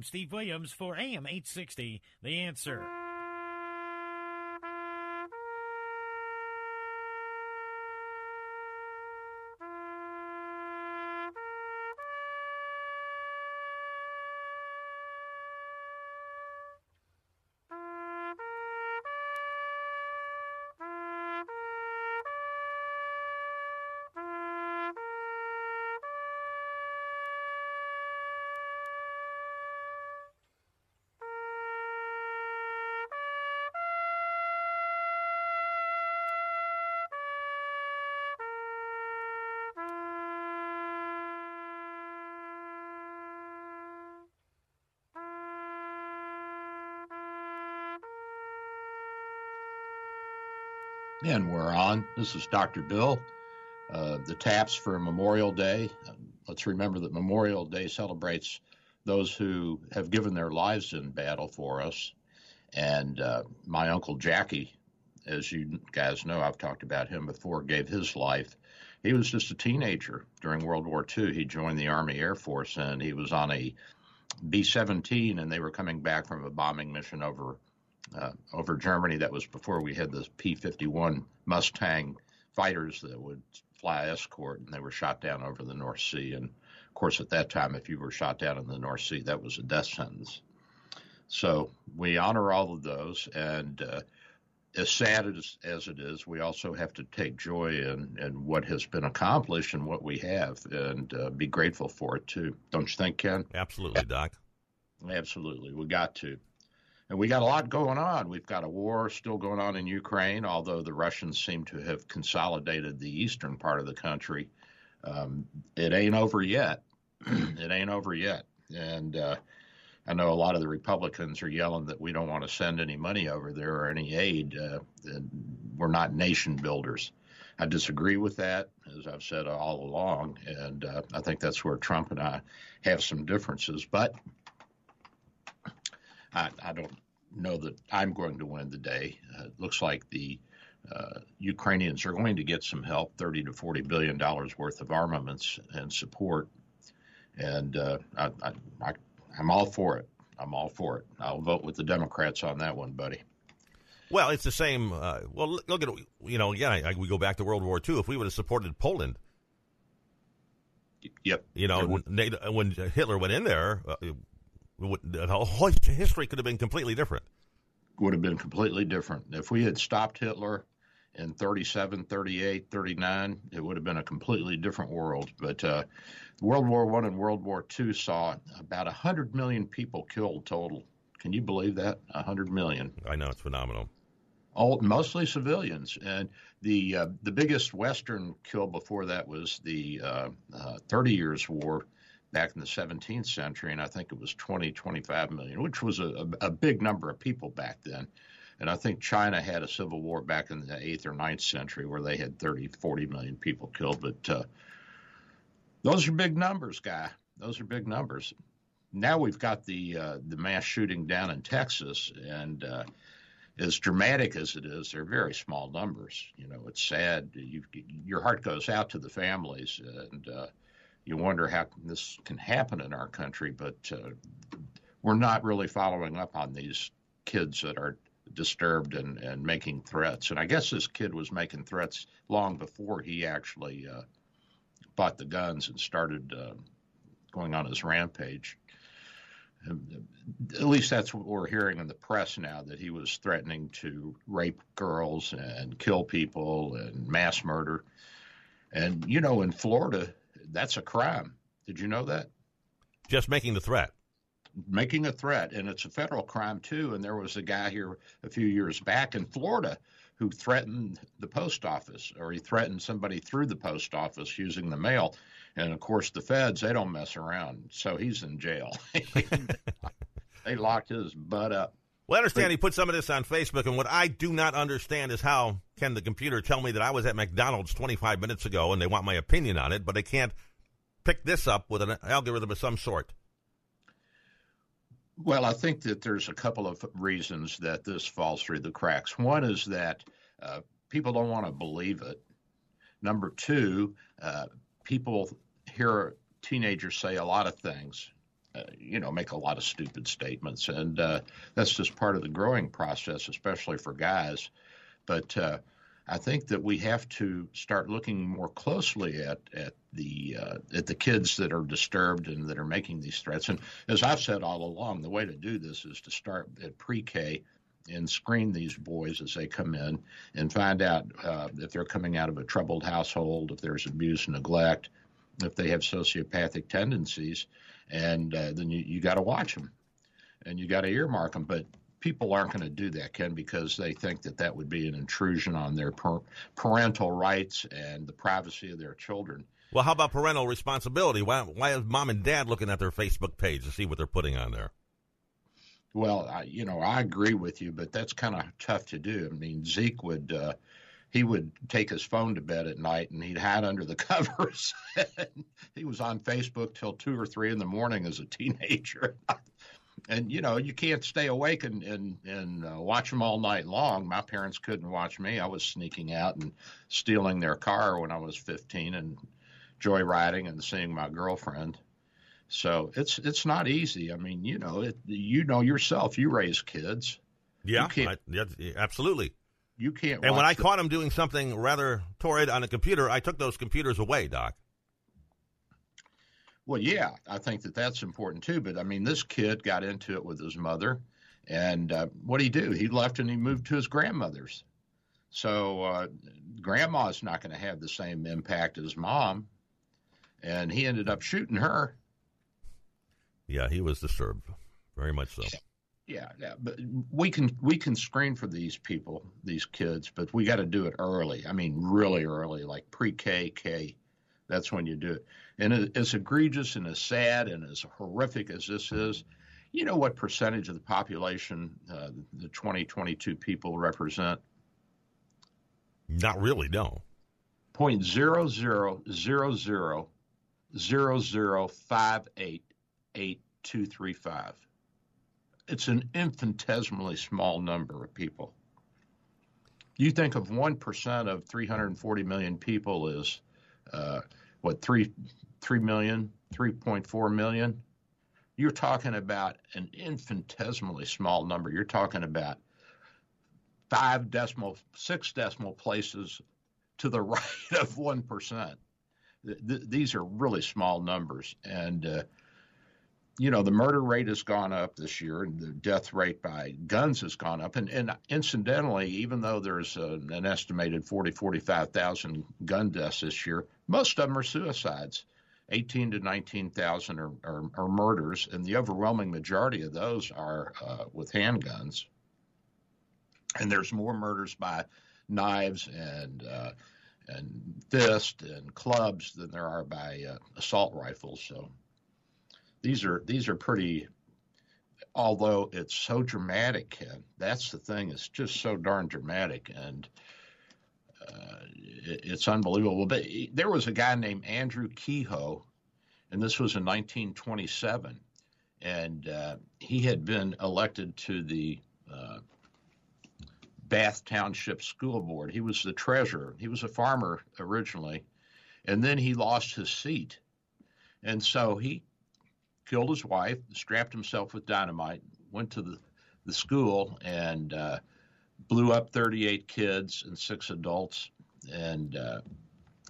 I'm Steve Williams for AM 860, The Answer. And we're on. This is Dr. Bill. Uh, the taps for Memorial Day. Um, let's remember that Memorial Day celebrates those who have given their lives in battle for us. And uh, my uncle Jackie, as you guys know, I've talked about him before, gave his life. He was just a teenager during World War II. He joined the Army Air Force and he was on a B 17 and they were coming back from a bombing mission over uh, over Germany. That was before we had the P-51 Mustang fighters that would fly escort, and they were shot down over the North Sea. And of course, at that time, if you were shot down in the North Sea, that was a death sentence. So we honor all of those, and uh, as sad as, as it is, we also have to take joy in, in what has been accomplished and what we have, and uh, be grateful for it too. Don't you think, Ken? Absolutely, Doc. Absolutely, we got to. And we got a lot going on. We've got a war still going on in Ukraine, although the Russians seem to have consolidated the eastern part of the country. Um, it ain't over yet. it ain't over yet. And uh, I know a lot of the Republicans are yelling that we don't want to send any money over there or any aid. Uh, we're not nation builders. I disagree with that, as I've said all along, and uh, I think that's where Trump and I have some differences. But I, I don't know that I'm going to win the day. Uh, it looks like the uh, Ukrainians are going to get some help, 30 to 40 billion dollars worth of armaments and support, and uh, I, I, I'm all for it. I'm all for it. I'll vote with the Democrats on that one, buddy. Well, it's the same. Uh, well, look at you know again. I, we go back to World War II. If we would have supported Poland, yep. You know, when, when Hitler went in there, uh, the whole history could have been completely different. Would have been completely different. If we had stopped Hitler in 37, 38, 39, it would have been a completely different world. But uh, World War One and World War Two saw about 100 million people killed total. Can you believe that? 100 million. I know, it's phenomenal. All, mostly civilians. And the uh, the biggest Western kill before that was the uh, uh, 30 Years' War back in the 17th century, and I think it was 20, 25 million, which was a, a big number of people back then. And I think China had a civil war back in the 8th or 9th century where they had 30, 40 million people killed. But uh, those are big numbers, guy. Those are big numbers. Now we've got the uh, the mass shooting down in Texas, and uh, as dramatic as it is, they're very small numbers. You know, it's sad. You, your heart goes out to the families, and uh, you wonder how this can happen in our country, but uh, we're not really following up on these kids that are disturbed and, and making threats. And I guess this kid was making threats long before he actually uh, bought the guns and started uh, going on his rampage. At least that's what we're hearing in the press now that he was threatening to rape girls and kill people and mass murder. And, you know, in Florida, that's a crime. Did you know that? Just making the threat. Making a threat, and it's a federal crime too. And there was a guy here a few years back in Florida who threatened the post office, or he threatened somebody through the post office using the mail. And of course, the feds they don't mess around, so he's in jail. They locked his butt up. Well, I understand he put some of this on Facebook, and what I do not understand is how can the computer tell me that I was at McDonald's 25 minutes ago and they want my opinion on it, but they can't pick this up with an algorithm of some sort? Well, I think that there's a couple of reasons that this falls through the cracks. One is that uh, people don't want to believe it. Number two, uh, people hear teenagers say a lot of things, you know, make a lot of stupid statements, and uh, that's just part of the growing process, especially for guys. But uh, I think that we have to start looking more closely at at the uh, at the kids that are disturbed and that are making these threats. And as I've said all along, the way to do this is to start at pre-K and screen these boys as they come in and find out uh, if they're coming out of a troubled household, if there's abuse neglect, if they have sociopathic tendencies, and uh, then you, you got to watch them and you got to earmark them. But people aren't going to do that, Ken, because they think that that would be an intrusion on their per- parental rights and the privacy of their children. Well, how about parental responsibility? Why, why is mom and dad looking at their Facebook page to see what they're putting on there? Well, I, you know, I agree with you, but that's kind of tough to do. I mean, Zeke would uh, he would take his phone to bed at night and he'd hide under the covers. he was on Facebook till two or three in the morning as a teenager. and you know, you can't stay awake and and and uh, watch them all night long. My parents couldn't watch me. I was sneaking out and stealing their car when I was 15 and joyriding and seeing my girlfriend. So it's it's not easy. I mean, you know, it, you know yourself. You raise kids. Yeah, I, yeah absolutely. You can't. And when I the, caught him doing something rather torrid on a computer, I took those computers away, Doc. Well, yeah, I think that that's important too. But I mean, this kid got into it with his mother, and uh, what did he do? He left and he moved to his grandmother's. So uh, grandma's not going to have the same impact as mom, and he ended up shooting her. Yeah, he was disturbed, very much so. Yeah, yeah, but we can we can screen for these people, these kids, but we got to do it early. I mean, really early, like pre-K, K. That's when you do it. And as egregious and as sad and as horrific as this is, you know what percentage of the population uh, the 2022 people represent? Not really, no. Point zero zero zero zero zero zero five eight 8235. It's an infinitesimally small number of people. You think of 1% of 340 million people is uh, what, 3, 3 million, 3.4 million? You're talking about an infinitesimally small number. You're talking about five decimal, six decimal places to the right of 1%. Th- these are really small numbers. And uh, you know, the murder rate has gone up this year, and the death rate by guns has gone up. And, and incidentally, even though there's a, an estimated 40, 45,000 gun deaths this year, most of them are suicides. 18 to 19,000 are, are, are, murders, and the overwhelming majority of those are uh, with handguns. And there's more murders by knives and uh, and fist and clubs than there are by uh, assault rifles. So these are these are pretty although it's so dramatic Ken, that's the thing it's just so darn dramatic and uh, it, it's unbelievable. But there was a guy named andrew kehoe and this was in 1927 and uh, he had been elected to the uh, bath township school board. He was the treasurer. He was a farmer originally and then he lost his seat. And so he killed his wife, strapped himself with dynamite, went to the, the school, and uh, blew up 38 kids and six adults, and uh,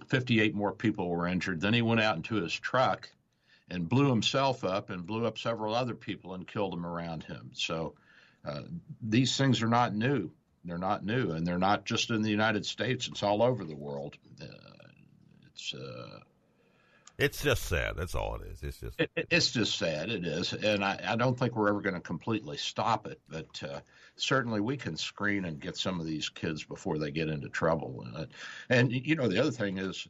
58 more people were injured. Then he went out into his truck and blew himself up and blew up several other people and killed them around him. So uh, these things are not new. They're not new, and they're not just in the United States. It's all over the world. Uh, it's uh, it's just sad. That's all it is. It's just it, it's just sad. It is, and I, I don't think we're ever going to completely stop it. But uh, certainly we can screen and get some of these kids before they get into trouble. And, uh, and you know the other thing is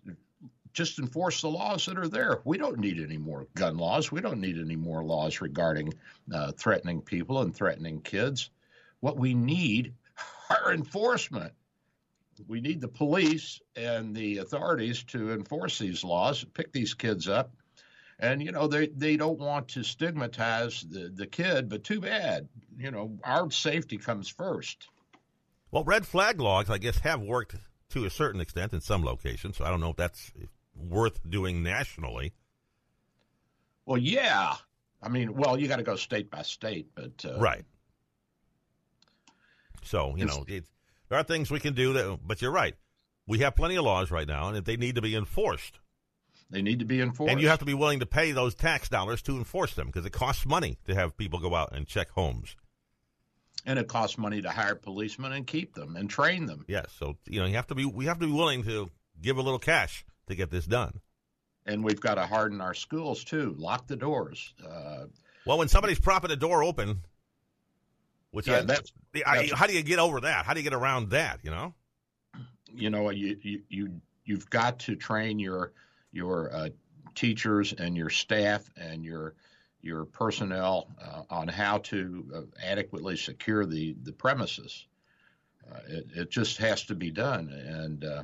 just enforce the laws that are there. We don't need any more gun laws. We don't need any more laws regarding uh, threatening people and threatening kids. What we need are enforcement. We need the police and the authorities to enforce these laws, pick these kids up. And, you know, they, they don't want to stigmatize the, the kid, but too bad. You know, our safety comes first. Well, red flag laws, I guess, have worked to a certain extent in some locations. So I don't know if that's worth doing nationally. Well, yeah. I mean, well, you got to go state by state, but uh, right. So you know, it, there are things we can do that, but you're right. We have plenty of laws right now, and if they need to be enforced. They need to be enforced, and you have to be willing to pay those tax dollars to enforce them because it costs money to have people go out and check homes. And it costs money to hire policemen and keep them and train them. Yes, so you know you have to be we have to be willing to give a little cash to get this done. And we've got to harden our schools too. Lock the doors. Uh, well, when somebody's propping a door open, which yeah, I, that's, I, how do you get over that? How do you get around that? You know, you know, you you, you you've got to train your your uh, teachers and your staff and your your personnel uh, on how to uh, adequately secure the the premises. Uh, it, it just has to be done, and uh,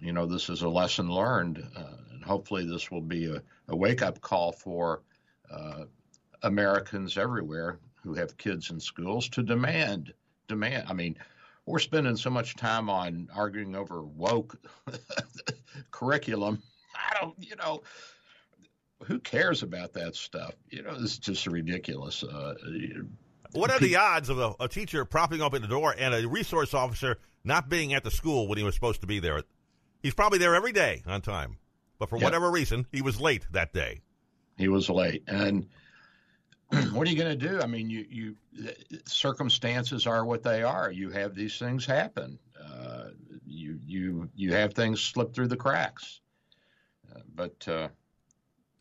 you know this is a lesson learned, uh, and hopefully this will be a, a wake up call for Americans everywhere who have kids in schools to demand demand. I mean, we're spending so much time on arguing over woke curriculum. I don't, you know, who cares about that stuff? You know, this is just ridiculous. Uh, what are the odds of a, a, teacher propping open the door and a resource officer not being at the school when he was supposed to be there? He's probably there every day on time, but for yep. whatever reason, he was late that day. He was late, and what are you going to do? I mean, you you circumstances are what they are. You have these things happen. Uh, you you you have things slip through the cracks. Uh, but uh,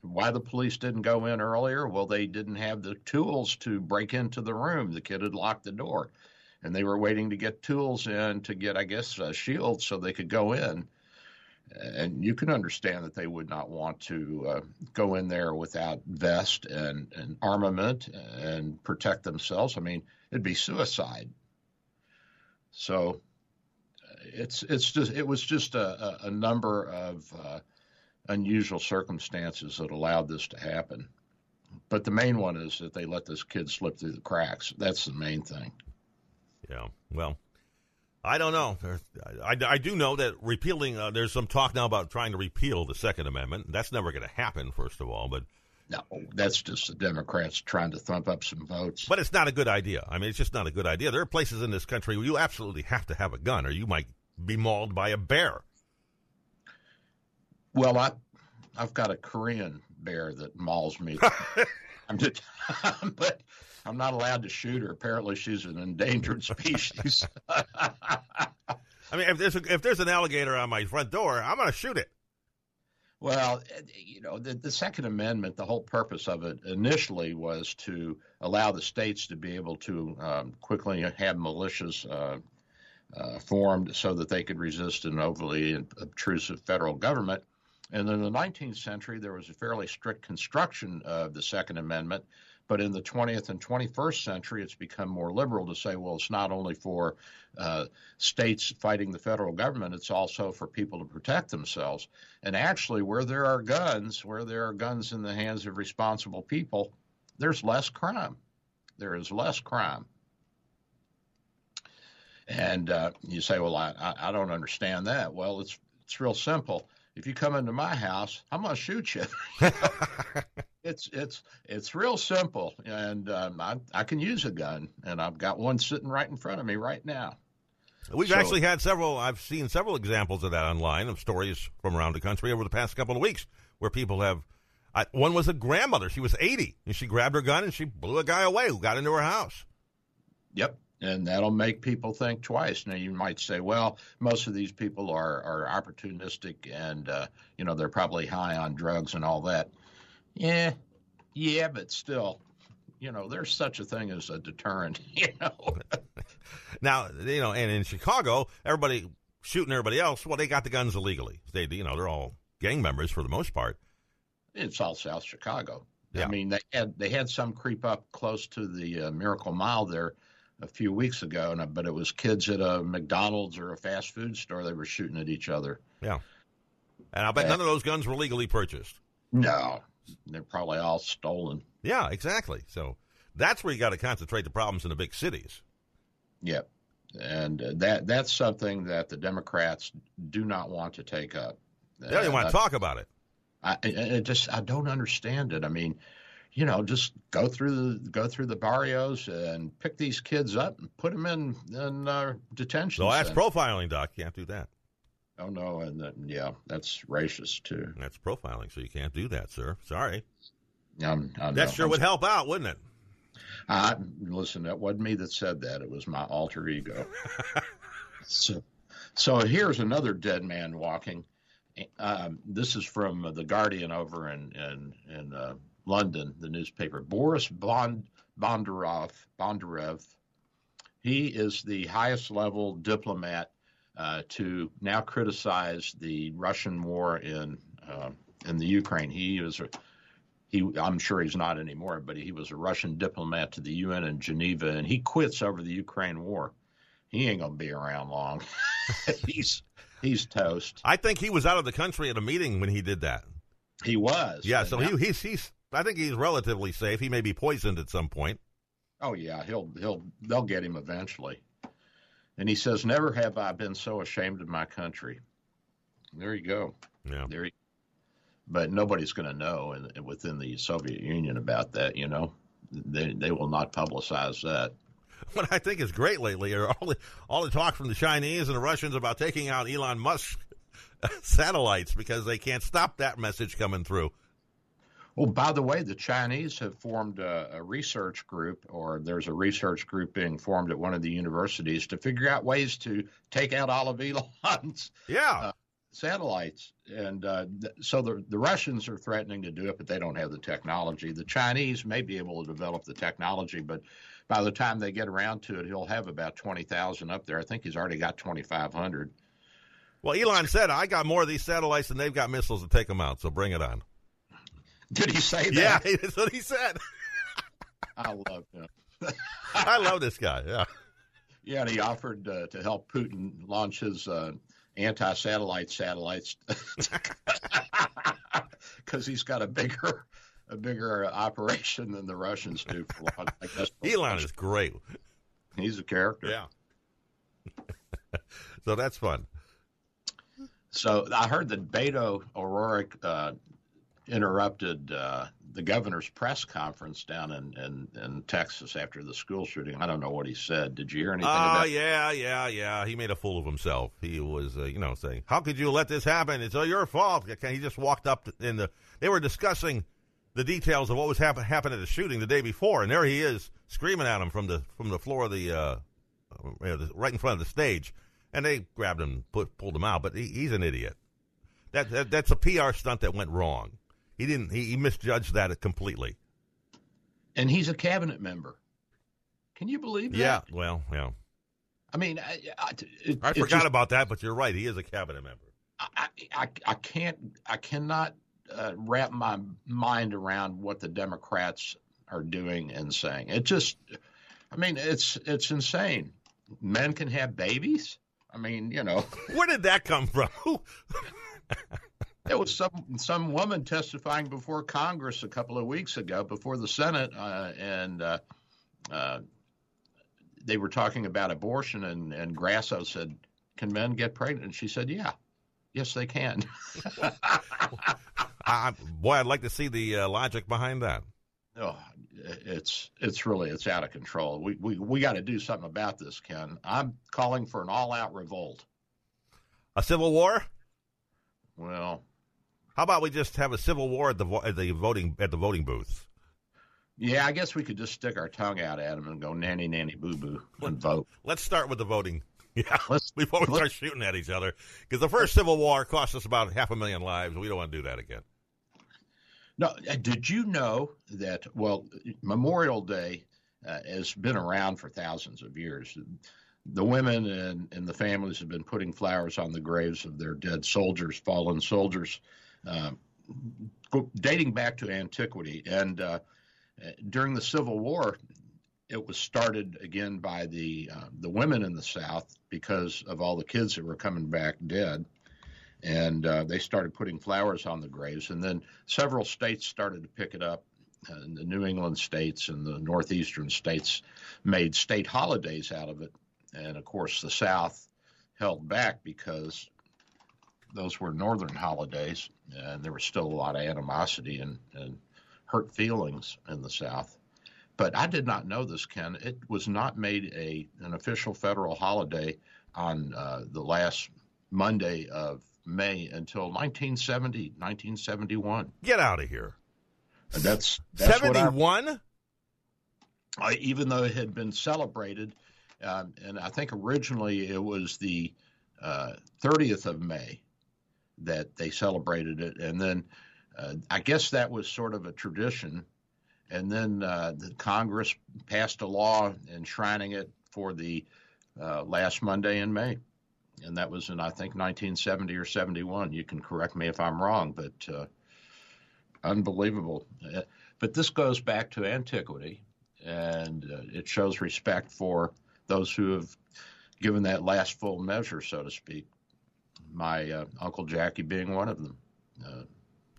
why the police didn't go in earlier? Well, they didn't have the tools to break into the room. The kid had locked the door, and they were waiting to get tools in to get, I guess, a shield so they could go in and you can understand that they would not want to uh, go in there without vest and, and, armament and protect themselves. I mean, it'd be suicide. So it's it's just it was just a, a number of uh, unusual circumstances that allowed this to happen. But the main one is that they let this kid slip through the cracks. That's the main thing. Yeah. Well, I don't know. I, I, do know that repealing, uh, there's some talk now about trying to repeal the Second Amendment. That's never going to happen, first of all. But no, that's just the Democrats trying to thump up some votes. But it's not a good idea. I mean, it's just not a good idea. There are places in this country where you absolutely have to have a gun, or you might be mauled by a bear. Well, I, I've got a Korean bear that mauls me. I'm just, but I'm not allowed to shoot her. Apparently, she's an endangered species. I mean, if there's a, if there's an alligator on my front door, I'm going to shoot it. Well, you know, the, the, Second Amendment, the whole purpose of it initially was to allow the states to be able to um, quickly have militias uh, uh, formed so that they could resist an overly obtrusive federal government. And in the 19th century, there was a fairly strict construction of the Second Amendment but in the 20th and 21st century, it's become more liberal to say, well, it's not only for uh, states fighting the federal government, it's also for people to protect themselves. And actually, where there are guns, where there are guns in the hands of responsible people, there's less crime. There is less crime. And uh, you say, well, I, I don't understand that. Well, it's it's real simple. If you come into my house, I'm going to shoot you. it's it's it's real simple, and um, I I can use a gun, and I've got one sitting right in front of me right now. We've so, actually had several. I've seen several examples of that online of stories from around the country over the past couple of weeks where people have. I, one was a grandmother. She was 80, and she grabbed her gun and she blew a guy away who got into her house. Yep, and that'll make people think twice. Now you might say, well, most of these people are are opportunistic, and uh, you know they're probably high on drugs and all that. Yeah, yeah, but still, you know, there's such a thing as a deterrent. You know. now, you know, and in Chicago, everybody shooting everybody else. Well, they got the guns illegally. They, you know, they're all gang members for the most part. It's all South Chicago. Yeah. I mean, they had they had some creep up close to the uh, Miracle Mile there a few weeks ago, and, but it was kids at a McDonald's or a fast food store. They were shooting at each other. Yeah. And I bet Yeah. none of those guns were legally purchased. No, they're probably all stolen. Yeah, exactly. So that's where you got to concentrate the problems in the big cities. Yep, and uh, that that's something that the Democrats do not want to take up. They don't even want to talk about it. I, I I just I don't understand it. I mean, you know, just go through the go through the barrios and pick these kids up and put them in in uh, detention. So that's profiling, Doc. You can't do that. Oh no, and then, yeah, that's racist too. That's profiling, so you can't do that, sir. Sorry. I'm, That know. sure would help out, wouldn't it? I, listen, that wasn't me that said that. It was my alter ego. so, so here's another dead man walking. Um, this is from the Guardian over in in, in uh, London, the newspaper. Boris Bond, Bondarov, Bondarev. He is the highest level diplomat uh, to now criticize the Russian war in uh, in the Ukraine. He is a he I'm sure he's not anymore, but he was a Russian diplomat to the UN in Geneva, and he quits over the Ukraine war. He ain't gonna be around long. he's he's toast. I think he was out of the country at a meeting when he did that. He was. Yeah, so now- he, he's he's. I think he's relatively safe. He may be poisoned at some point. Oh yeah, he'll he'll they'll get him eventually. And he says, "Never have I been so ashamed of my country." There you go. Yeah. There. You, but nobody's going to know in, within the Soviet Union about that. You know, they they will not publicize that. What I think is great lately are all the, all the talk from the Chinese and the Russians about taking out Elon Musk satellites because they can't stop that message coming through. Well, by the way, the Chinese have formed a, a research group, or there's a research group being formed at one of the universities to figure out ways to take out all of Elon's Yeah. satellites. And uh, th- so the, the Russians are threatening to do it, but they don't have the technology. The Chinese may be able to develop the technology, but by the time they get around to it, he'll have about 20,000 up there. I think he's already got 2,500. well, Elon said, I got more of these satellites than they've got missiles to take them out, so bring it on. Did he say that? Yeah, that's what he said. I love him. I love this guy. Yeah. Yeah, and he offered uh, to help Putin launch his uh, anti-satellite satellites because he's got a bigger, a bigger operation than the Russians do. For launch. I guess Elon is great. he's a character. Yeah. so that's fun. So I heard that Beto O'Rourke uh, interrupted uh, the governor's press conference down in, in, in Texas after the school shooting. I don't know what he said. Did you hear anything Oh, about? yeah, yeah, yeah. He made a fool of himself. He was, uh, you know, saying, "How could you let this happen? It's all your fault." He just walked up in the. They were discussing the details of what was happen happened at the shooting the day before, and there he is screaming at him from the from the floor of the, uh, you know, the right in front of the stage, and they grabbed him, put, pulled him out. But he, he's an idiot. That, that that's a PR stunt that went wrong. He didn't. He, he misjudged that completely. And he's a cabinet member. Can you believe that? Yeah. Well, yeah. I mean, I, I, it, I forgot just- about that, but you're right. He is a cabinet member. I, I, I can't, I cannot uh, wrap my mind around what the Democrats are doing and saying. It just, I mean, it's it's insane. Men can have babies. I mean, you know, Where did that come from? There was some some woman testifying before Congress a couple of weeks ago, before the Senate, uh, and uh, uh, they were talking about abortion, and and Grasso said, "Can men get pregnant?" And she said, "Yeah, yes, they can." I, boy, I'd like to see the uh, logic behind that. Oh, it's it's really it's out of control. We we we got to do something about this, Ken. I'm calling for an all-out revolt. A civil war? Well, How about we just have a civil war at the vo- at the voting at the voting booths? yeah, I guess we could just stick our tongue out at them and go nanny nanny boo boo and vote. Let's start with the voting. Yeah, Let's- before we start shooting at each other, because the first civil war cost us about half a million lives. We don't want to do that again. No, uh, did you know that? Well, Memorial Day uh, has been around for thousands of years. The women and, and the families have been putting flowers on the graves of their dead soldiers, fallen soldiers. Uh, dating back to antiquity. And uh, during the Civil War, it was started again by the uh, the women in the South because of all the kids that were coming back dead, and uh, they started putting flowers on the graves. And then several states started to pick it up. And the New England states and the northeastern states made state holidays out of it, and of course the South held back because those were northern holidays, and there was still a lot of animosity and, and hurt feelings in the South. But I did not know this, Ken. It was not made a an official federal holiday on uh, the last Monday of May until 1970, 1971. Get out of here. And that's, that's 71? I, even though it had been celebrated, um, and I think originally it was the uh, 30th of May that they celebrated it. And then uh, I guess that was sort of a tradition. And then uh, the Congress passed a law enshrining it for the uh, last Monday in May. And that was in, I think, 1970 or 71. You can correct me if I'm wrong, but uh, unbelievable. Uh, but this goes back to antiquity, and uh, it shows respect for those who have given that last full measure, so to speak my uh, Uncle Jackie being one of them. Uh,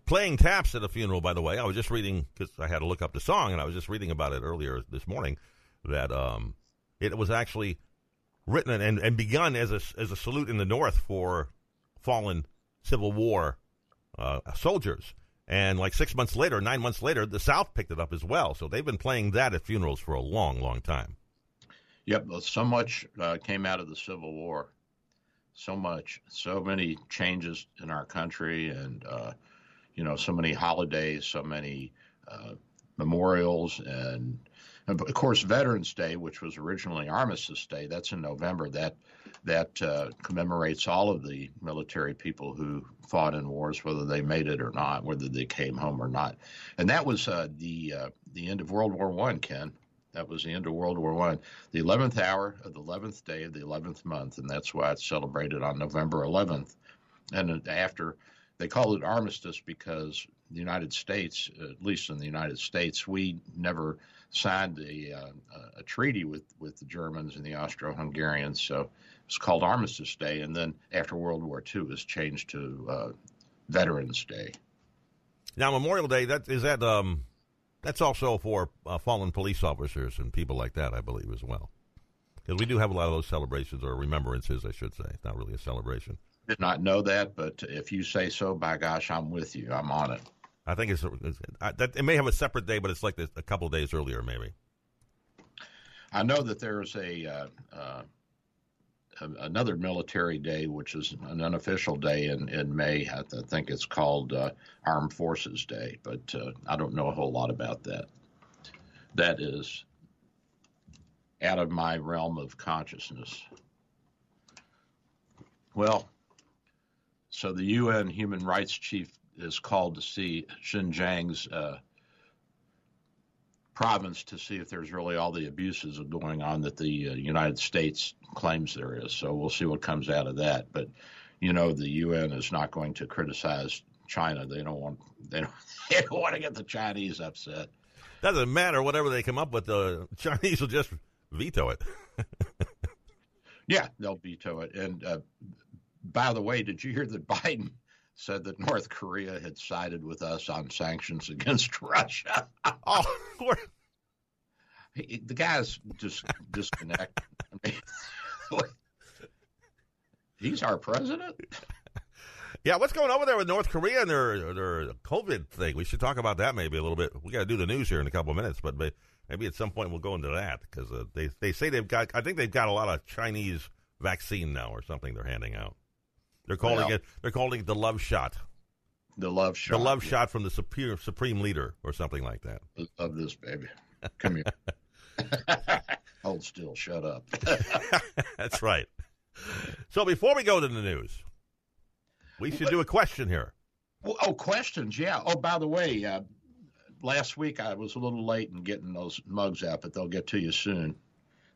Playing taps at a funeral, by the way. I was just reading because I had to look up the song, and I was just reading about it earlier this morning. That um, it was actually written and, and begun as a as a salute in the North for fallen Civil War uh, soldiers. And like six months later, nine months later, the South picked it up as well. So they've been playing that at funerals for a long, long time. Yep, so much uh, came out of the Civil War so much, so many changes in our country, and uh, you know, so many holidays, so many uh, memorials, and, and, of course, Veterans Day, which was originally Armistice Day, that's in November. That that uh, commemorates all of the military people who fought in wars, whether they made it or not, whether they came home or not, and that was uh, the uh, the end of World War One, Ken. That was the end of World War One. The 11th hour of the 11th day of the 11th month, and that's why it's celebrated on November 11th. And after they call it armistice because the United States, at least in the United States, we never signed a, uh, a treaty with, with the Germans and the Austro-Hungarians, so it's called Armistice Day. And then after World War II, was changed to uh, Veterans Day. Now, Memorial Day that is that um, that's also for uh, fallen police officers and people like that, I believe, as well. Because we do have a lot of those celebrations or remembrances, I should say. It's not really a celebration. Did not know that, but if you say so, by gosh, I'm with you. I'm on it. I think it's, it's that, it may have a separate day, but it's like a couple days earlier, maybe. I know that there's a uh, uh, another military day, which is an unofficial day in, in May. I, th- I think it's called uh, Armed Forces Day, but uh, I don't know a whole lot about that. That is out of my realm of consciousness. Well, so the UN Human Rights Chief is called to see Xinjiang's uh, province to see if there's really all the abuses going on that the uh, United States claims there is. So we'll see what comes out of that. But you know, the UN is not going to criticize China. They don't want they don't, they don't want to get the Chinese upset. Doesn't matter whatever they come up with. The Chinese will just veto it. yeah, they'll veto it. And uh, by the way, did you hear that Biden said that North Korea had sided with us on sanctions against Russia. oh, he, the guy's just disconnected. I mean, he's our president. Yeah, what's going on over there with North Korea and their their COVID thing? We should talk about that maybe a little bit. We got to do the news here in a couple of minutes, but maybe at some point we'll go into that because uh, they they say they've got. I think they've got a lot of Chinese vaccine now or something they're handing out. They're calling well, it. They're calling it the love shot. The love shot. The love yeah. shot from the supreme, supreme leader, or something like that. Love this baby. Come here. Hold still. Shut up. That's right. So before we go to the news, we should do a question here. Oh, questions. Yeah. Oh, by the way, uh, last week I was a little late in getting those mugs out, but they'll get to you soon.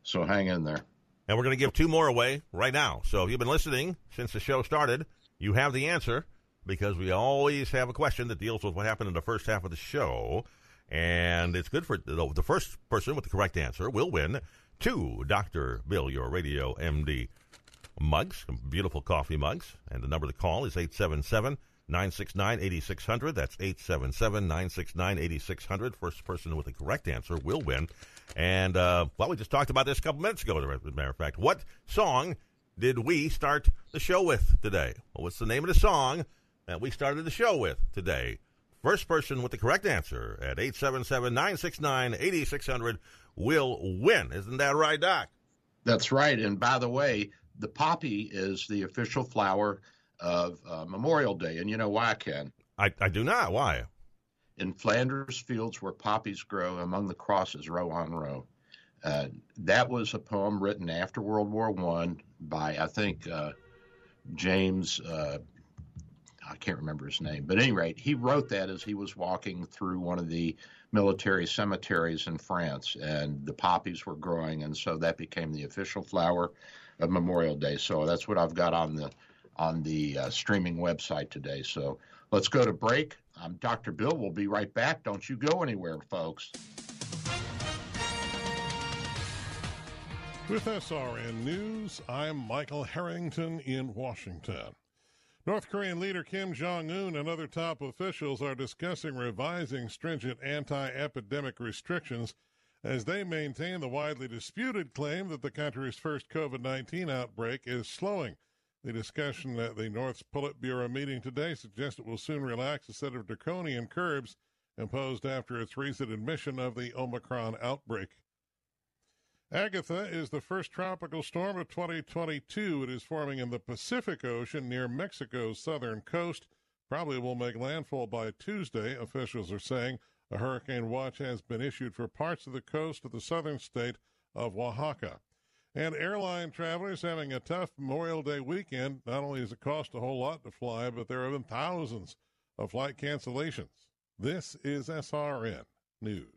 So hang in there. And we're going to give two more away right now. So if you've been listening since the show started, you have the answer. because we always have a question that deals with what happened in the first half of the show. And it's good for the, first person with the correct answer will win two Dr. Bill, your radio MD mugs, beautiful coffee mugs. And the number to call is 877 969 8600. That's 877 969 8600. First person with the correct answer will win. And, uh, well, we just talked about this a couple minutes ago, as a matter of fact. What song did we start the show with today? Well, what's the name of the song that we started the show with today? First person with the correct answer at 877 969 8600 will win. Isn't that right, Doc? That's right. And by the way, the poppy is the official flower of uh, Memorial Day. And you know why, Ken? I, I do not. Why? In Flanders fields where poppies grow, among the crosses, row on row. Uh, that was a poem written after World War One by, I think, uh, James. Uh, I can't remember his name, but at any rate, he wrote that as he was walking through one of the military cemeteries in France, and the poppies were growing, and so that became the official flower of Memorial Day. So that's what I've got on the on the uh, streaming website today. So let's go to break. Um, I'm Dr. Bill. We'll be right back. Don't you go anywhere, folks. With SRN News, I'm Michael Harrington in Washington. North Korean leader Kim Jong un and other top officials are discussing revising stringent anti epidemic restrictions as they maintain the widely disputed claim that the country's first COVID 19 outbreak is slowing. The discussion at the North's Politburo meeting today suggests it will soon relax a set of draconian curbs imposed after its recent admission of the Omicron outbreak. Agatha is the first tropical storm of 2022. It is forming in the Pacific Ocean near Mexico's southern coast. Probably will make landfall by Tuesday, officials are saying. A hurricane watch has been issued for parts of the coast of the southern state of Oaxaca. And airline travelers having a tough Memorial Day weekend. Not only does it cost a whole lot to fly, but there have been thousands of flight cancellations. This is SRN News.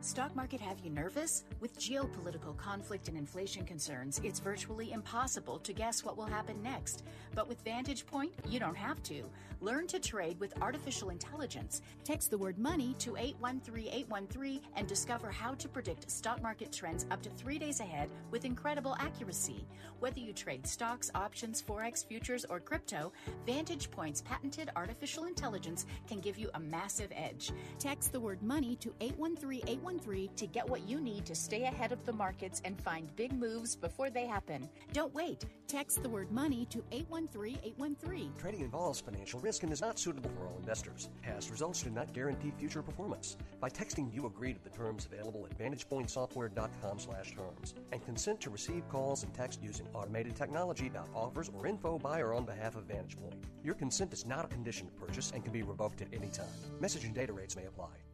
Stock market have you nervous? With geopolitical conflict and inflation concerns, it's virtually impossible to guess what will happen next. But with Vantage Point, you don't have to. Learn to trade with artificial intelligence. Text the word money to 813813 and discover how to predict stock market trends up to three days ahead with incredible accuracy. Whether you trade stocks, options, forex, futures, or crypto, Vantage Point's patented artificial intelligence can give you a massive edge. Text the word money to 813813 813 to get what you need to stay ahead of the markets and find big moves before they happen. Don't wait. Text the word money to 813 813. Trading involves financial risk and is not suitable for all investors. Past results do not guarantee future performance. By texting you agree to the terms available at VantagePointSoftware.com slash terms and consent to receive calls and text using automated technology about offers or info by or on behalf of VantagePoint. Your consent is not a condition to purchase and can be revoked at any time. Message and data rates may apply.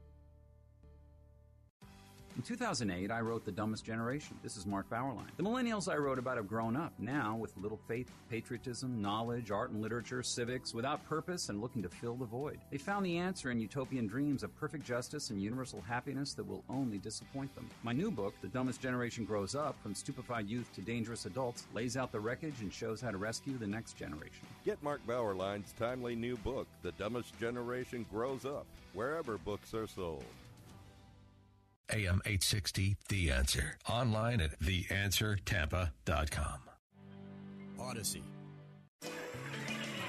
In 2008, I wrote The Dumbest Generation. This is Mark Bauerlein. The millennials I wrote about have grown up now with little faith, patriotism, knowledge, art and literature, civics, without purpose and looking to fill the void. They found the answer in utopian dreams of perfect justice and universal happiness that will only disappoint them. My new book, The Dumbest Generation Grows Up From Stupefied Youth to Dangerous Adults, lays out the wreckage and shows how to rescue the next generation. Get Mark Bauerlein's timely new book, The Dumbest Generation Grows Up, wherever books are sold. AM 860, The Answer. Online at theanswertampa.com. Odyssey.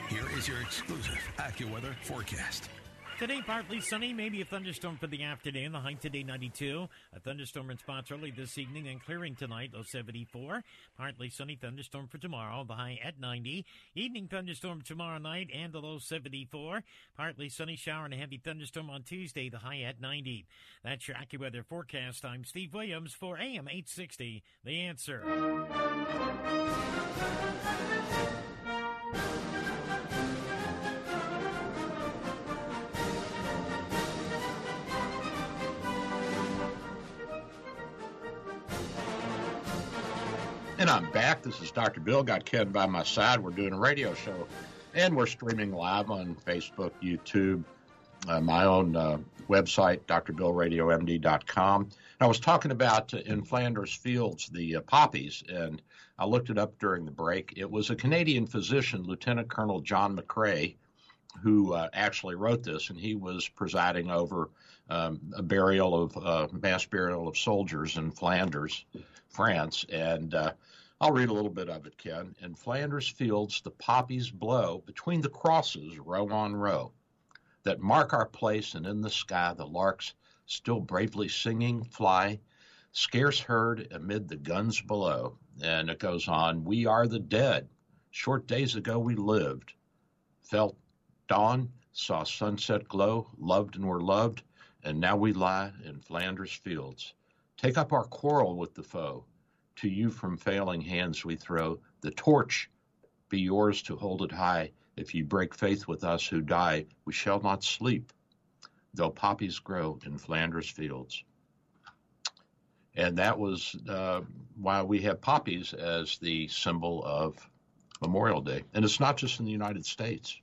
Here is your exclusive AccuWeather forecast. Today, partly sunny, maybe a thunderstorm for the afternoon. The high today, 92. A thunderstorm in spots early this evening and clearing tonight, low 74. Partly sunny thunderstorm for tomorrow, the high at 90. Evening thunderstorm tomorrow night and the low 74. Partly sunny shower and a heavy thunderstorm on Tuesday, the high at 90. That's your AccuWeather forecast. I'm Steve Williams for AM 860, The Answer. And I'm back. This is Dr. Bill. Got Ken by my side. We're doing a radio show, and we're streaming live on Facebook, YouTube, uh, my own uh, website, drbillradiomd.com. I was talking about uh, in Flanders Fields the uh, poppies, and I looked it up during the break. It was a Canadian physician, Lieutenant Colonel John McCrae, who uh, actually wrote this, and he was presiding over um, a burial of uh, mass burial of soldiers in Flanders, France, and uh, I'll read a little bit of it, Ken. In Flanders fields, the poppies blow between the crosses, row on row, that mark our place, and in the sky the larks, still bravely singing, fly, scarce heard amid the guns below. And it goes on, we are the dead. Short days ago we lived, felt dawn, saw sunset glow, loved and were loved, and now we lie in Flanders fields. Take up our quarrel with the foe. To you from failing hands we throw the torch. Be yours to hold it high. If you break faith with us who die, we shall not sleep, though poppies grow in Flanders fields. And that was uh, why we have poppies as the symbol of Memorial Day. And it's not just in the United States,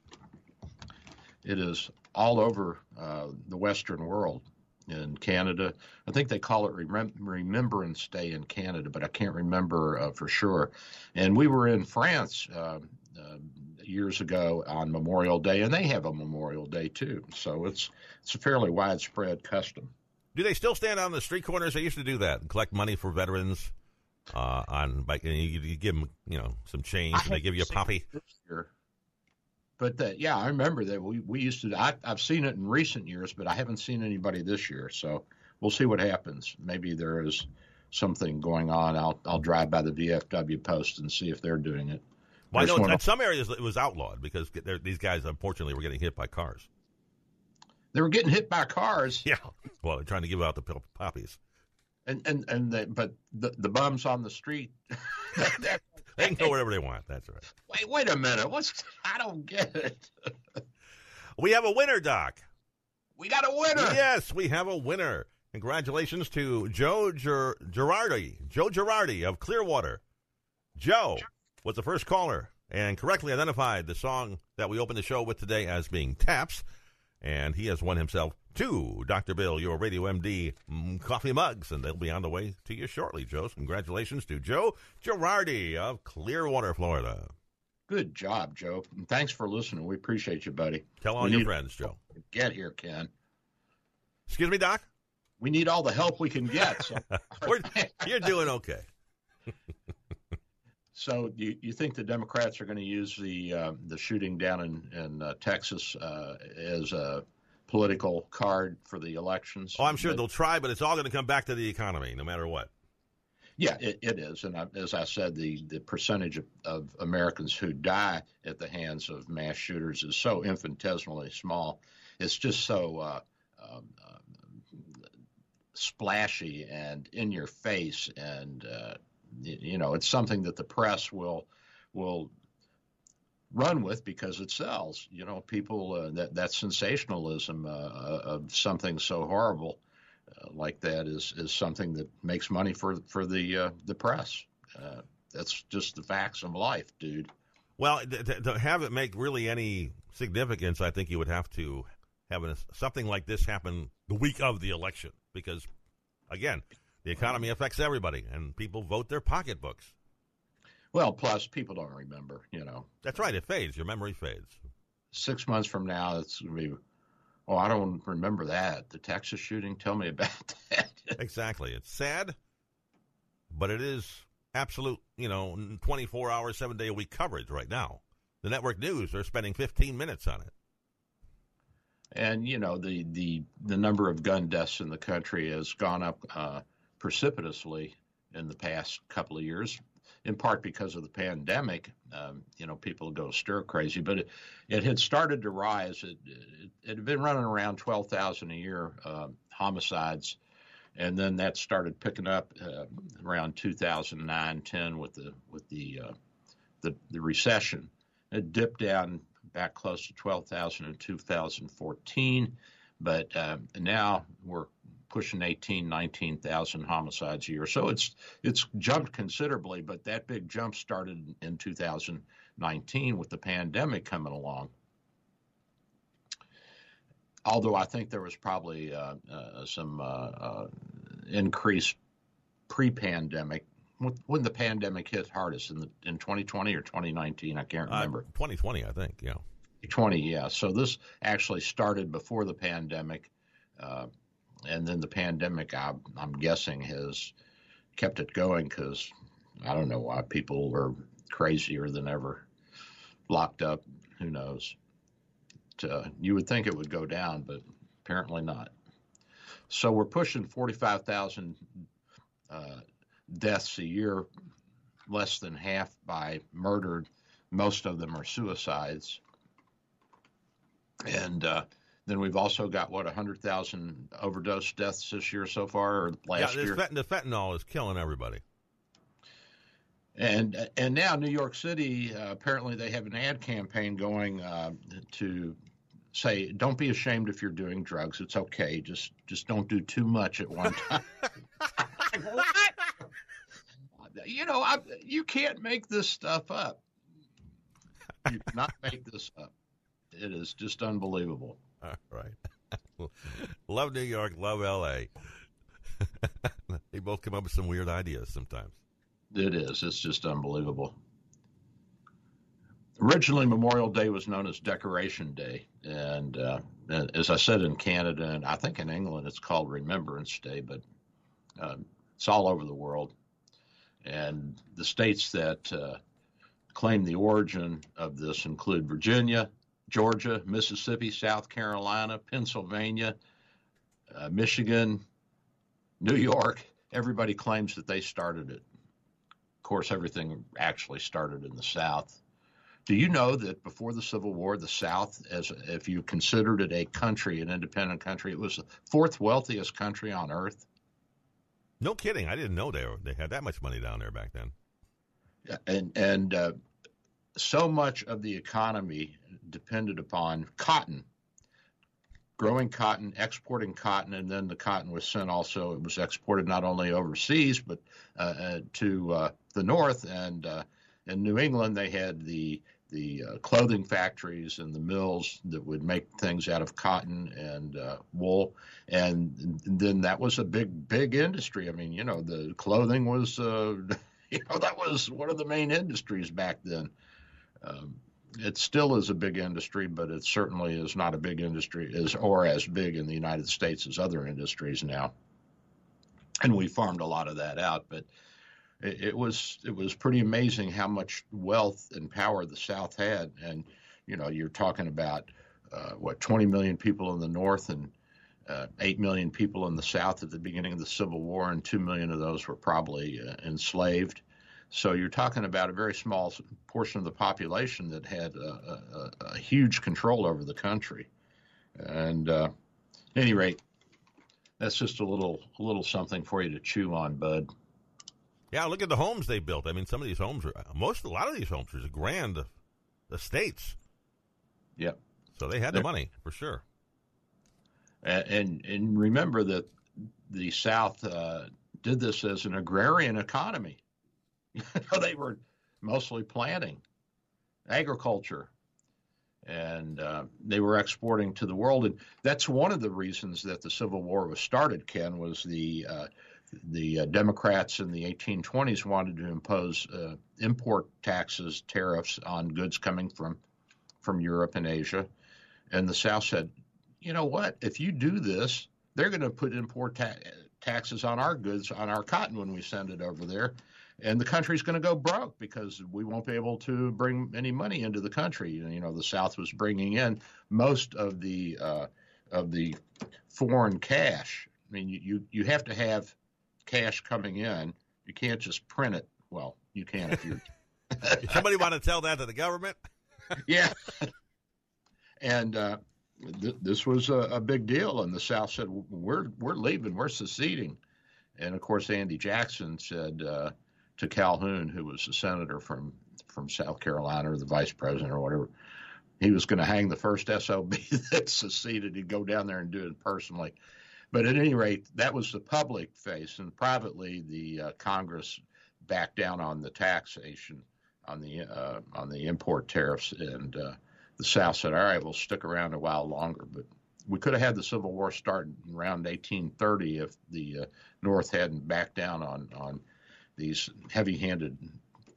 it is all over uh, the Western world. In Canada, I think they call it Remem- Remembrance Day in Canada, but I can't remember uh, for sure. And we were in France uh, years ago on Memorial Day, and they have a Memorial Day too. So it's it's a fairly widespread custom. Do they still stand on the street corners? They used to do that and collect money for veterans. Uh, on and you, you give them, you know, some change, and they give you a poppy. But uh, yeah, I remember that we, we used to. I, I've seen it in recent years, but I haven't seen anybody this year. So we'll see what happens. Maybe there is something going on. I'll I'll drive by the VFW post and see if they're doing it. Well, I know in some areas it was outlawed because these guys unfortunately were getting hit by cars. They were getting hit by cars. Yeah. Well, they're trying to give out the poppies. And and and they, but the the bums on the street. they can go wherever they want. That's right. Wait, wait a minute. What's I don't get it. we have a winner, Doc. We got a winner. Yes, we have a winner. Congratulations to Joe Ger- Girardi, Joe Girardi of Clearwater. Joe was the first caller and correctly identified the song that we opened the show with today as being Taps, and he has won himself two Dr. Bill, your Radio MD mm, coffee mugs, and they'll be on the way to you shortly, Joe. So congratulations to Joe Girardi of Clearwater, Florida. Good job, Joe. And thanks for listening. We appreciate you, buddy. Tell all we your friends, Joe. Get here, Ken. Excuse me, Doc? We need all the help we can get. So. you're doing okay. So you, you think the Democrats are going to use the uh, the shooting down in in uh, Texas uh, as a political card for the elections. Oh, I'm sure but, they'll try, but it's all going to come back to the economy, no matter what. Yeah, it, it is, and I, as I said, the the percentage of, of, Americans who die at the hands of mass shooters is so infinitesimally small. It's just so uh, um, uh, splashy and in your face, and uh, you know, it's something that the press will will run with because it sells. You know, people uh, that that sensationalism uh, uh, of something so horrible uh, like that is is something that makes money for for the uh, the press. Uh, that's just the facts of life, dude. Well, to, to, have it make really any significance, I think you would have to have a, something like this happen the week of the election, because again, the economy affects everybody, and people vote their pocketbooks. Well, plus people don't remember, you know. That's right. It fades. Your memory fades. Six months from now, it's going to be, oh, I don't remember that. The Texas shooting. Tell me about that. exactly. It's sad, but it is absolute, you know, 24 hours, seven day a week coverage right now. The network news are spending 15 minutes on it. And you know the the the number of gun deaths in the country has gone up uh, precipitously in the past couple of years in part because of the pandemic. Um, you know, people go stir crazy, but it, it had started to rise. It, it, it had been running around 12,000 a year uh, homicides, and then that started picking up uh, around 2009, 10 with the with the uh, the, the recession. It dipped down back close to 12,000 in 2014, but um, now we're pushing 18, 19,000 homicides a year. So it's it's jumped considerably, but that big jump started in 2019 with the pandemic coming along. Although I think there was probably uh, uh, some uh, uh increase pre-pandemic when the pandemic hit hardest in the in 2020 or 2019. I can't uh, remember. 2020, I think. Yeah. 20, yeah. So this actually started before the pandemic. Uh, and then the pandemic, I, I'm guessing, has kept it going because I don't know why people are crazier than ever, locked up. Who knows? You would think it would go down, but apparently not. So we're pushing 45,000 uh, deaths a year, less than half by murdered. Most of them are suicides. And uh, then we've also got what 100,000 overdose deaths this year so far, or last yeah, year. Fent- the fentanyl is killing everybody. And and now New York City uh, apparently they have an ad campaign going uh, to say don't be ashamed if you're doing drugs. It's okay. Just just don't do too much at one time. what? You know, I, you can't make this stuff up. You cannot make this up. It is just unbelievable. All right. love New York, love L.A. they both come up with some weird ideas sometimes. It is. It's just unbelievable. Originally, Memorial Day was known as Decoration Day, and uh, as I said in Canada and I think in England, it's called Remembrance Day, but uh, it's all over the world. And the states that uh, claim the origin of this include Virginia, Georgia, Mississippi, South Carolina, Pennsylvania, uh, Michigan, New York. Everybody claims that they started it. Of course, everything actually started in the South. Do you know that before the Civil War, the South, as if you considered it a country, an independent country, it was the fourth wealthiest country on earth? No kidding. I didn't know they were, they had that much money down there back then. Yeah, and and uh, so much of the economy depended upon cotton, growing cotton, exporting cotton, and then the cotton was sent also, it was exported not only overseas, but uh, uh, to uh, the north. And uh, in New England, they had the the uh, clothing factories and the mills that would make things out of cotton and uh, wool, and then that was a big, big industry. I mean, you know, the clothing was, you know, that was one of the main industries back then. Um, it still is a big industry, but it certainly is not a big industry as or as big in the United States as other industries now. And we farmed a lot of that out, but it, it was it was pretty amazing how much wealth and power the South had. And you know, you're talking about uh, what 20 million people in the north and uh, 8 million people in the south at the beginning of the Civil War, and 2 million of those were probably uh, enslaved. So you're talking about a very small portion of the population that had a, a, a huge control over the country. And uh, at any rate, that's just a little a little something for you to chew on, bud. Yeah, look at the homes they built. I mean, some of these homes are most a lot of these homes are grand estates. Yep. So they had the money for sure. And and, and remember that the South uh, did this as an agrarian economy. they were mostly planting, agriculture, and uh, they were exporting to the world. And that's one of the reasons that the Civil War was started. Ken was the uh, the uh, Democrats in the 1820s wanted to impose uh, import taxes, tariffs on goods coming from from Europe and Asia, and the South said, you know what? If you do this, they're going to put import ta- taxes on our goods, on our cotton when we send it over there, and the country's going to go broke because we won't be able to bring any money into the country. You know, the South was bringing in most of the uh, of the foreign cash. I mean, you, you have to have cash coming in. You can't just print it. Well, you can if you. Somebody want to tell that to the government? yeah. and uh, th- this was a, a, big deal, and the South said, "We're we're leaving. We're seceding." And of course, Andy Jackson said uh, to Calhoun, who was a senator from from South Carolina or the vice president or whatever, he was going to hang the first SOB that seceded. He'd go down there and do it personally. But at any rate, that was the public face, and privately, the uh, Congress backed down on the taxation on the uh, on the import tariffs, and uh, the South said, "All right, we'll stick around a while longer." But we could have had the Civil War start around 1830 if the uh, North hadn't backed down on on these heavy-handed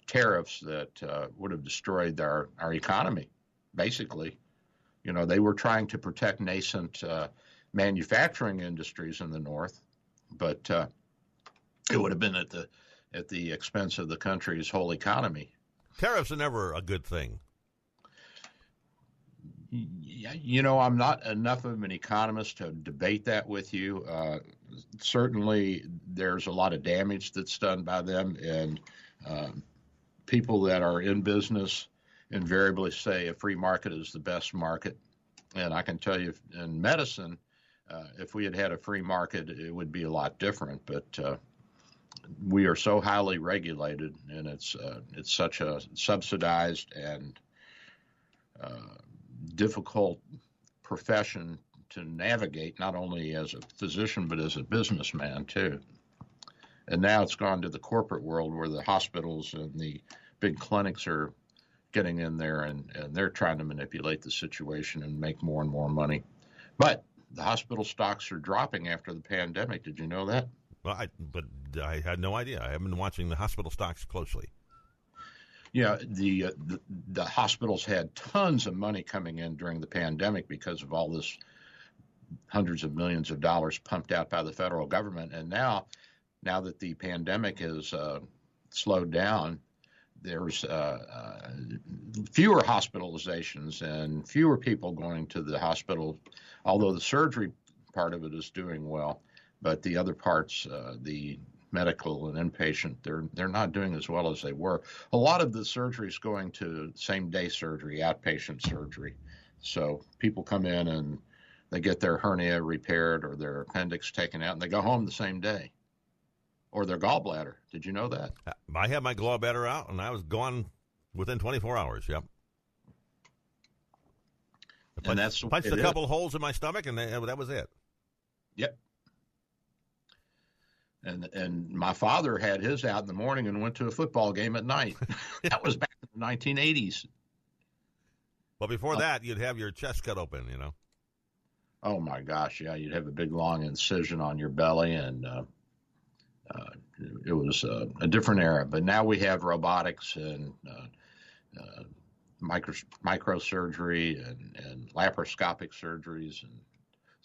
tariffs that uh, would have destroyed our our economy. Basically, you know, they were trying to protect nascent uh, manufacturing industries in the North, but uh, it would have been at the at the expense of the country's whole economy. Tariffs are never a good thing. You know, I'm not enough of an economist to debate that with you. Uh, certainly, there's a lot of damage that's done by them, and uh, people that are in business invariably say a free market is the best market. And I can tell you, in medicine, uh, if we had had a free market, it would be a lot different. But uh, we are so highly regulated, and it's uh, it's such a subsidized and uh, difficult profession to navigate, not only as a physician but as a businessman too. And now it's gone to the corporate world where the hospitals and the big clinics are getting in there and, and they're trying to manipulate the situation and make more and more money. But the hospital stocks are dropping after the pandemic. Did you know that? Well, I, but I had no idea. I haven't been watching the hospital stocks closely. Yeah, the, uh, the, the hospitals had tons of money coming in during the pandemic because of all this hundreds of millions of dollars pumped out by the federal government, and now now that the pandemic has uh, slowed down, there's uh, uh, fewer hospitalizations and fewer people going to the hospital, although the surgery part of it is doing well but the other parts, uh, the medical and inpatient, they're they're not doing as well as they were. A lot of the surgery is going to same day surgery, outpatient surgery. So people come in and they get their hernia repaired or their appendix taken out, and they go home the same day. Or their gallbladder. Did you know that? I had my gallbladder out, and I was gone within 24 hours. Yep. I punched, and that's punched a couple is. holes in my stomach, and that was it. Yep. And and my father had his out in the morning and went to a football game at night. that was back in the 1980s. Well, before uh, that, you'd have your chest cut open, you know. Oh my gosh, yeah, you'd have a big long incision on your belly, and uh, uh, it was uh, a different era. But now we have robotics and uh, uh, micro microsurgery and, and laparoscopic surgeries and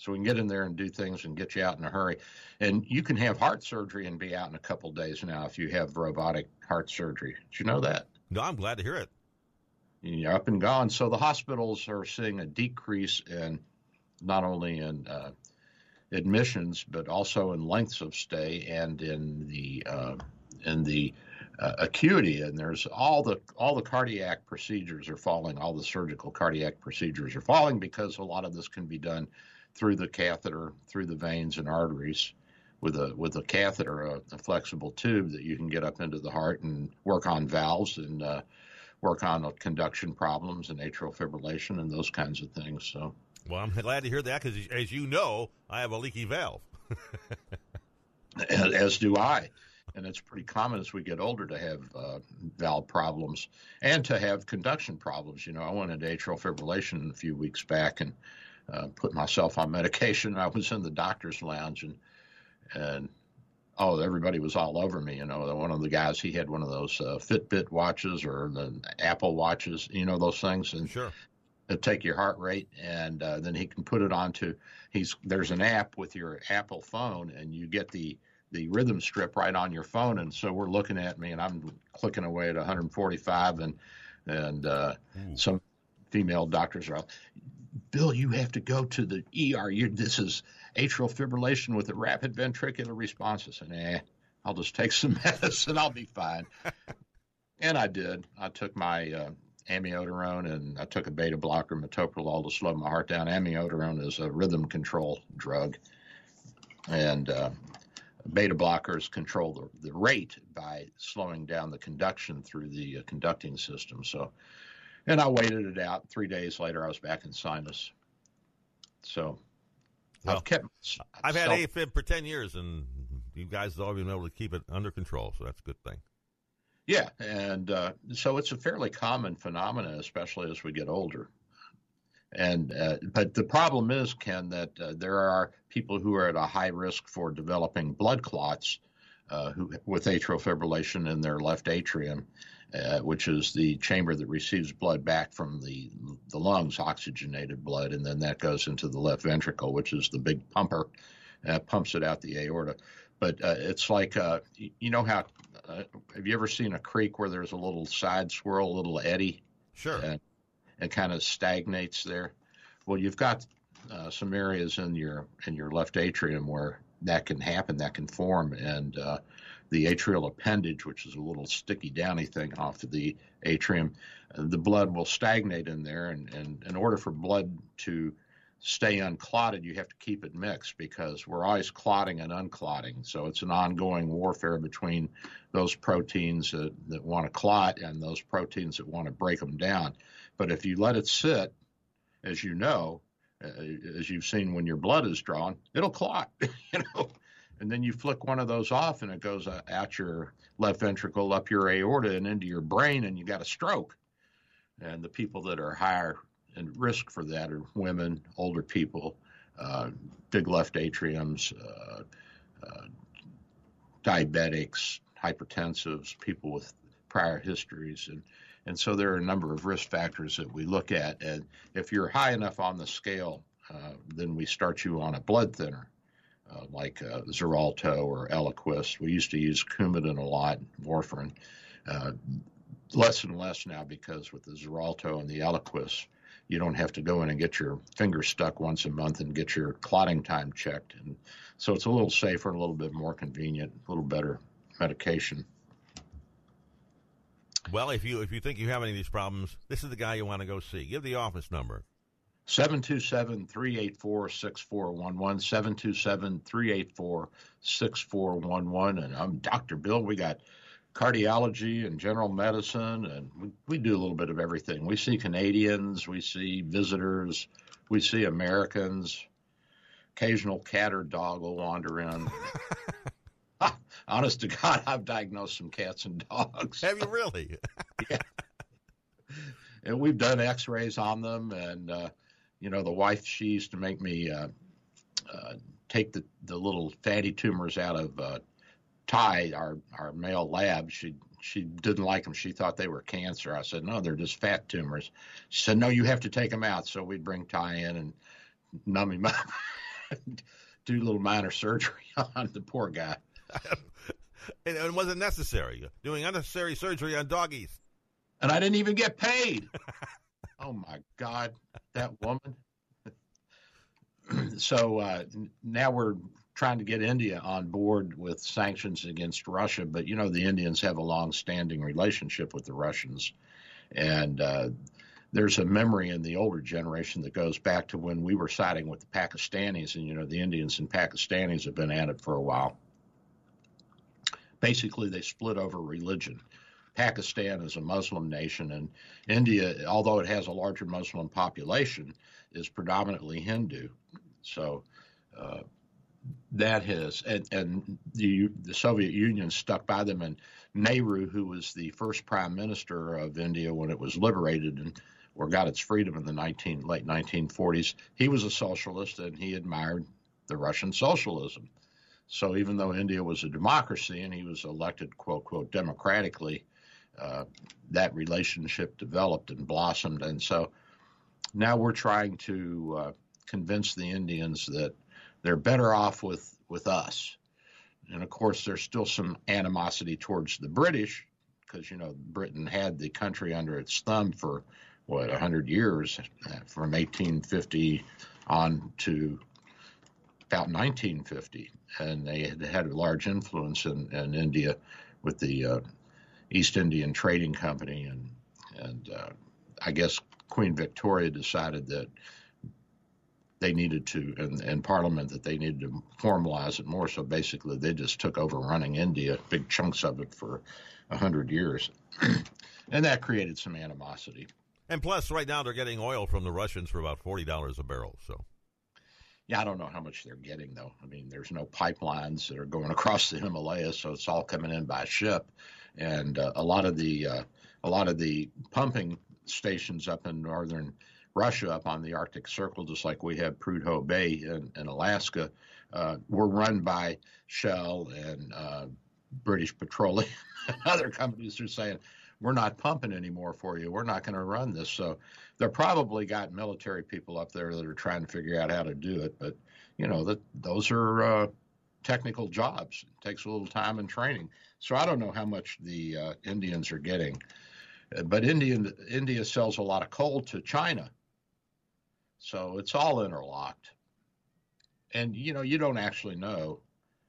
so we can get in there and do things and get you out in a hurry. And you can have heart surgery and be out in a couple days now if you have robotic heart surgery. Did you know that? No, I'm glad to hear it. you're up and gone. So the hospitals are seeing a decrease in not only in uh, admissions but also in lengths of stay and in the uh, in the uh, acuity. And there's all the all the cardiac procedures are falling. All the surgical cardiac procedures are falling because a lot of this can be done through the catheter, through the veins and arteries. With a with a catheter, a, a flexible tube that you can get up into the heart and work on valves and uh, work on conduction problems and atrial fibrillation and those kinds of things. So, well, I'm glad to hear that because, as you know, I have a leaky valve. as do I. And it's pretty common as we get older to have uh, valve problems and to have conduction problems. You know, I went into atrial fibrillation a few weeks back and uh, put myself on medication. I was in the doctor's lounge and and oh, everybody was all over me. You know, one of the guys he had one of those uh, Fitbit watches or the Apple watches. You know those things, and sure. take your heart rate, and uh, then he can put it onto. He's there's an app with your Apple phone, and you get the the rhythm strip right on your phone. And so we're looking at me, and I'm clicking away at 145, and and uh, some female doctors are, Bill, you have to go to the ER. You, this is atrial fibrillation with a rapid ventricular response. I said, eh, I'll just take some medicine. I'll be fine. and I did. I took my uh, amiodarone and I took a beta blocker, metoprolol, to slow my heart down. Amiodarone is a rhythm control drug. And uh, beta blockers control the, the, rate by slowing down the conduction through the uh, conducting system. So, and I waited it out. Three days later, I was back in sinus. So well, I've kept. I've had AFib for ten years, and you guys have all been able to keep it under control, so that's a good thing. Yeah, and uh, so it's a fairly common phenomenon, especially as we get older. And uh, but the problem is, Ken, that uh, there are people who are at a high risk for developing blood clots uh, who, with atrial fibrillation in their left atrium, uh, which is the chamber that receives blood back from the the lungs, oxygenated blood, and then that goes into the left ventricle, which is the big pumper, uh, pumps it out the aorta. But uh, it's like uh, you know how uh, have you ever seen a creek where there's a little side swirl, a little eddy? Sure. And it kind of stagnates there. Well, you've got uh, some areas in your in your left atrium where that can happen, that can form, and the atrial appendage, which is a little sticky downy thing off of the atrium, the blood will stagnate in there. And, and in order for blood to stay unclotted, you have to keep it mixed because we're always clotting and unclotting. So it's an ongoing warfare between those proteins that, that want to clot and those proteins that want to break them down. But if you let it sit, as you know, uh, as you've seen when your blood is drawn, it'll clot. you know, and then you flick one of those off and it goes uh, out your left ventricle up your aorta and into your brain and you got a stroke. And the people that are higher in risk for that are women older people uh, big left atriums uh, uh, diabetics hypertensives people with prior histories. And and so there are a number of risk factors that we look at. And if you're high enough on the scale uh, then we start you on a blood thinner uh, like uh, Xarelto or Eliquis. We used to use Coumadin a lot, warfarin. Uh, less and less now because with the Xarelto and the Eliquis, you don't have to go in and get your finger stuck once a month and get your clotting time checked. And so it's a little safer, a little bit more convenient, a little better medication. Well, if you if you think you have any of these problems, this is the guy you want to go see. Give the office number. 727 384 6411. 727 384 6411. And I'm Dr. Bill. We got cardiology and general medicine, and we, we do a little bit of everything. We see Canadians, we see visitors, we see Americans. Occasional cat or dog will wander in. Honest to God, I've diagnosed some cats and dogs. Have you really? yeah. And we've done X-rays on them, and uh, you know, the wife she used to make me uh, uh, take the, the little fatty tumors out of uh, Ty, our our male lab. She she didn't like them. She thought they were cancer. I said, no, they're just fat tumors. She said, no, you have to take them out. So we'd bring Ty in and numb him up, do a little minor surgery on the poor guy. and it wasn't necessary. Doing unnecessary surgery on doggies. and I didn't even get paid. oh my God, that woman. so uh, now we're trying to get India on board with sanctions against Russia, but you know the Indians have a long-standing relationship with the Russians, and uh, there's a memory in the older generation that goes back to when we were siding with the Pakistanis, and you know the Indians and Pakistanis have been at it for a while. Basically, they split over religion. Pakistan is a Muslim nation, and India, although it has a larger Muslim population, is predominantly Hindu. So uh, that has, and, and the, the Soviet Union stuck by them, and Nehru, who was the first prime minister of India when it was liberated and or got its freedom in the 19, late 1940s, he was a socialist and he admired the Russian socialism. So even though India was a democracy and he was elected, quote, quote, democratically, that relationship developed and blossomed. And so now we're trying to uh, convince the Indians that they're better off with, with us. And of course, there's still some animosity towards the British because, you know, Britain had the country under its thumb for, what, 100 years uh, from 1850 on to about 1950. And they had, had a large influence in, in India with the uh, East Indian Trading Company. And, and uh, I guess Queen Victoria decided that they needed to, and, and Parliament, that they needed to formalize it more. So basically, they just took over running India, big chunks of it for a hundred years, and that created some animosity. And plus, right now they're getting oil from the Russians for about forty dollars a barrel. So, yeah, I don't know how much they're getting though. I mean, there's no pipelines that are going across the Himalayas, so it's all coming in by ship, and uh, a lot of the uh, a lot of the pumping stations up in northern Russia up on the Arctic Circle, just like we have Prudhoe Bay in, in Alaska, uh, were run by Shell and uh, British Petroleum other companies are saying, we're not pumping anymore for you. We're not going to run this. So they're probably got military people up there that are trying to figure out how to do it. But, you know, that those are uh, technical jobs. It takes a little time and training. So I don't know how much the uh, Indians are getting. But Indian, India sells a lot of coal to China so it's all interlocked. And you know, you don't actually know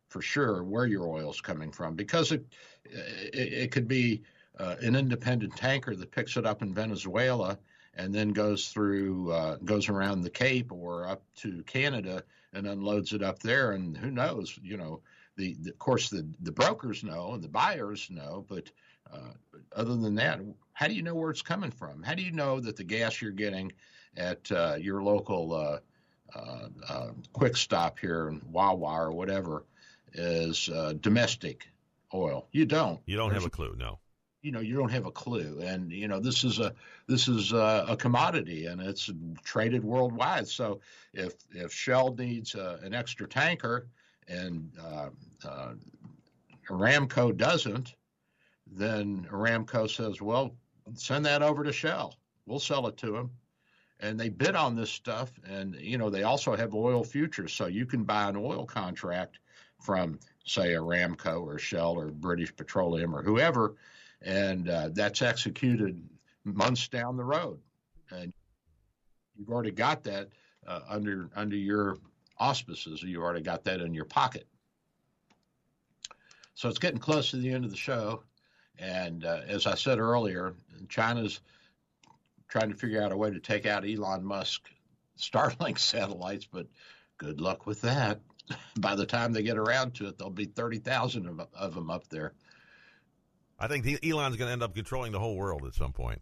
for sure where your oil's coming from because it it, it could be uh, an independent tanker that picks it up in Venezuela and then goes through uh, goes around the Cape or up to Canada and unloads it up there. And who knows? You know, the, the of course the the brokers know and the buyers know, but uh, other than that, how do you know where it's coming from? How do you know that the gas you're getting at uh, your local uh, uh, uh, quick stop here in Wawa or whatever is uh, domestic oil. You don't. You don't There's, have a clue. No. You know, you don't have a clue, and you know this is a this is a, a commodity, and it's traded worldwide. So if if Shell needs uh, an extra tanker, and uh, uh, Aramco doesn't, then Aramco says, "Well, send that over to Shell. We'll sell it to them." and they bid on this stuff and you know they also have oil futures so you can buy an oil contract from say aramco or shell or british petroleum or whoever and uh, that's executed months down the road and you've already got that uh, under under your auspices you already got that in your pocket so it's getting close to the end of the show and uh, as i said earlier china's trying to figure out a way to take out Elon Musk Starlink satellites, but good luck with that. By the time they get around to it, there'll be 30,000 of, of them up there. I think Elon's going to end up controlling the whole world at some point.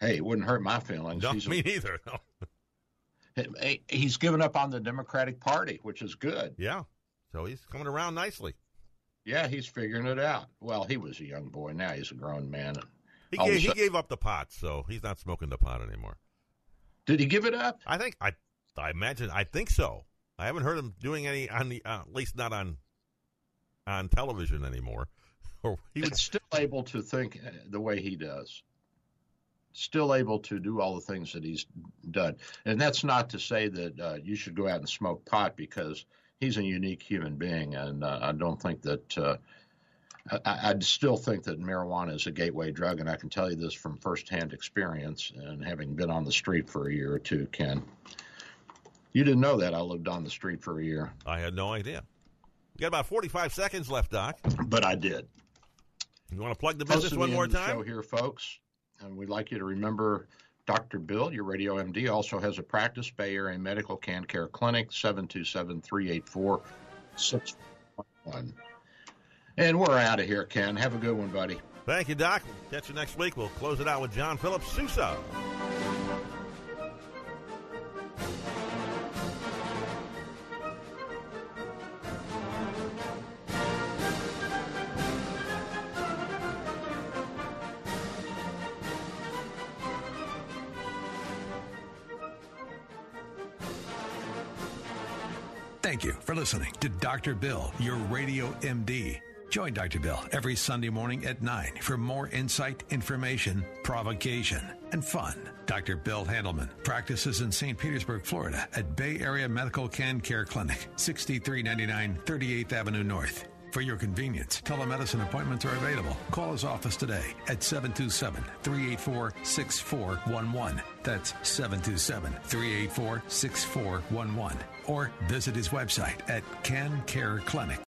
Hey, it wouldn't hurt my feelings. No, he's me a, neither. No. he's given up on the Democratic Party, which is good. Yeah. So he's coming around nicely. Yeah, he's figuring it out. Well, he was a young boy. Now he's a grown man. He gave, he gave up the pot, so he's not smoking the pot anymore. Did he give it up? I think I I imagine I think so. I haven't heard him doing any on the uh, at least not on on television anymore. or he was still able to think uh, the way he does. Still able to do all the things that he's done, and that's not to say that uh, you should go out and smoke pot because he's a unique human being, and uh, I don't think that uh, I, I still think that marijuana is a gateway drug, and I can tell you this from firsthand experience and having been on the street for a year or two, Ken. You didn't know that I lived on the street for a year. I had no idea. We got about 45 seconds left, Doc. But I did. You want to plug the business one more time? Show here, folks, and we'd like you to remember Dr. Bill, your radio MD, also has a practice, Bay Area Medical Can Care Clinic, 727 384 6111. And we're out of here, Ken. Have a good one, buddy. Thank you, Doc. Catch you next week. We'll close it out with John Phillips Sousa. Thank you for listening to Dr. Bill, your radio MD. Join Dr. Bill every Sunday morning at 9 for more insight, information, provocation, and fun. Dr. Bill Handelman practices in St. Petersburg, Florida at Bay Area Medical Can Care Clinic, 6399 38th Avenue North. For your convenience, telemedicine appointments are available. Call his office today at 727 384 6411. That's 727 384 6411. Or visit his website at Can Care Clinic.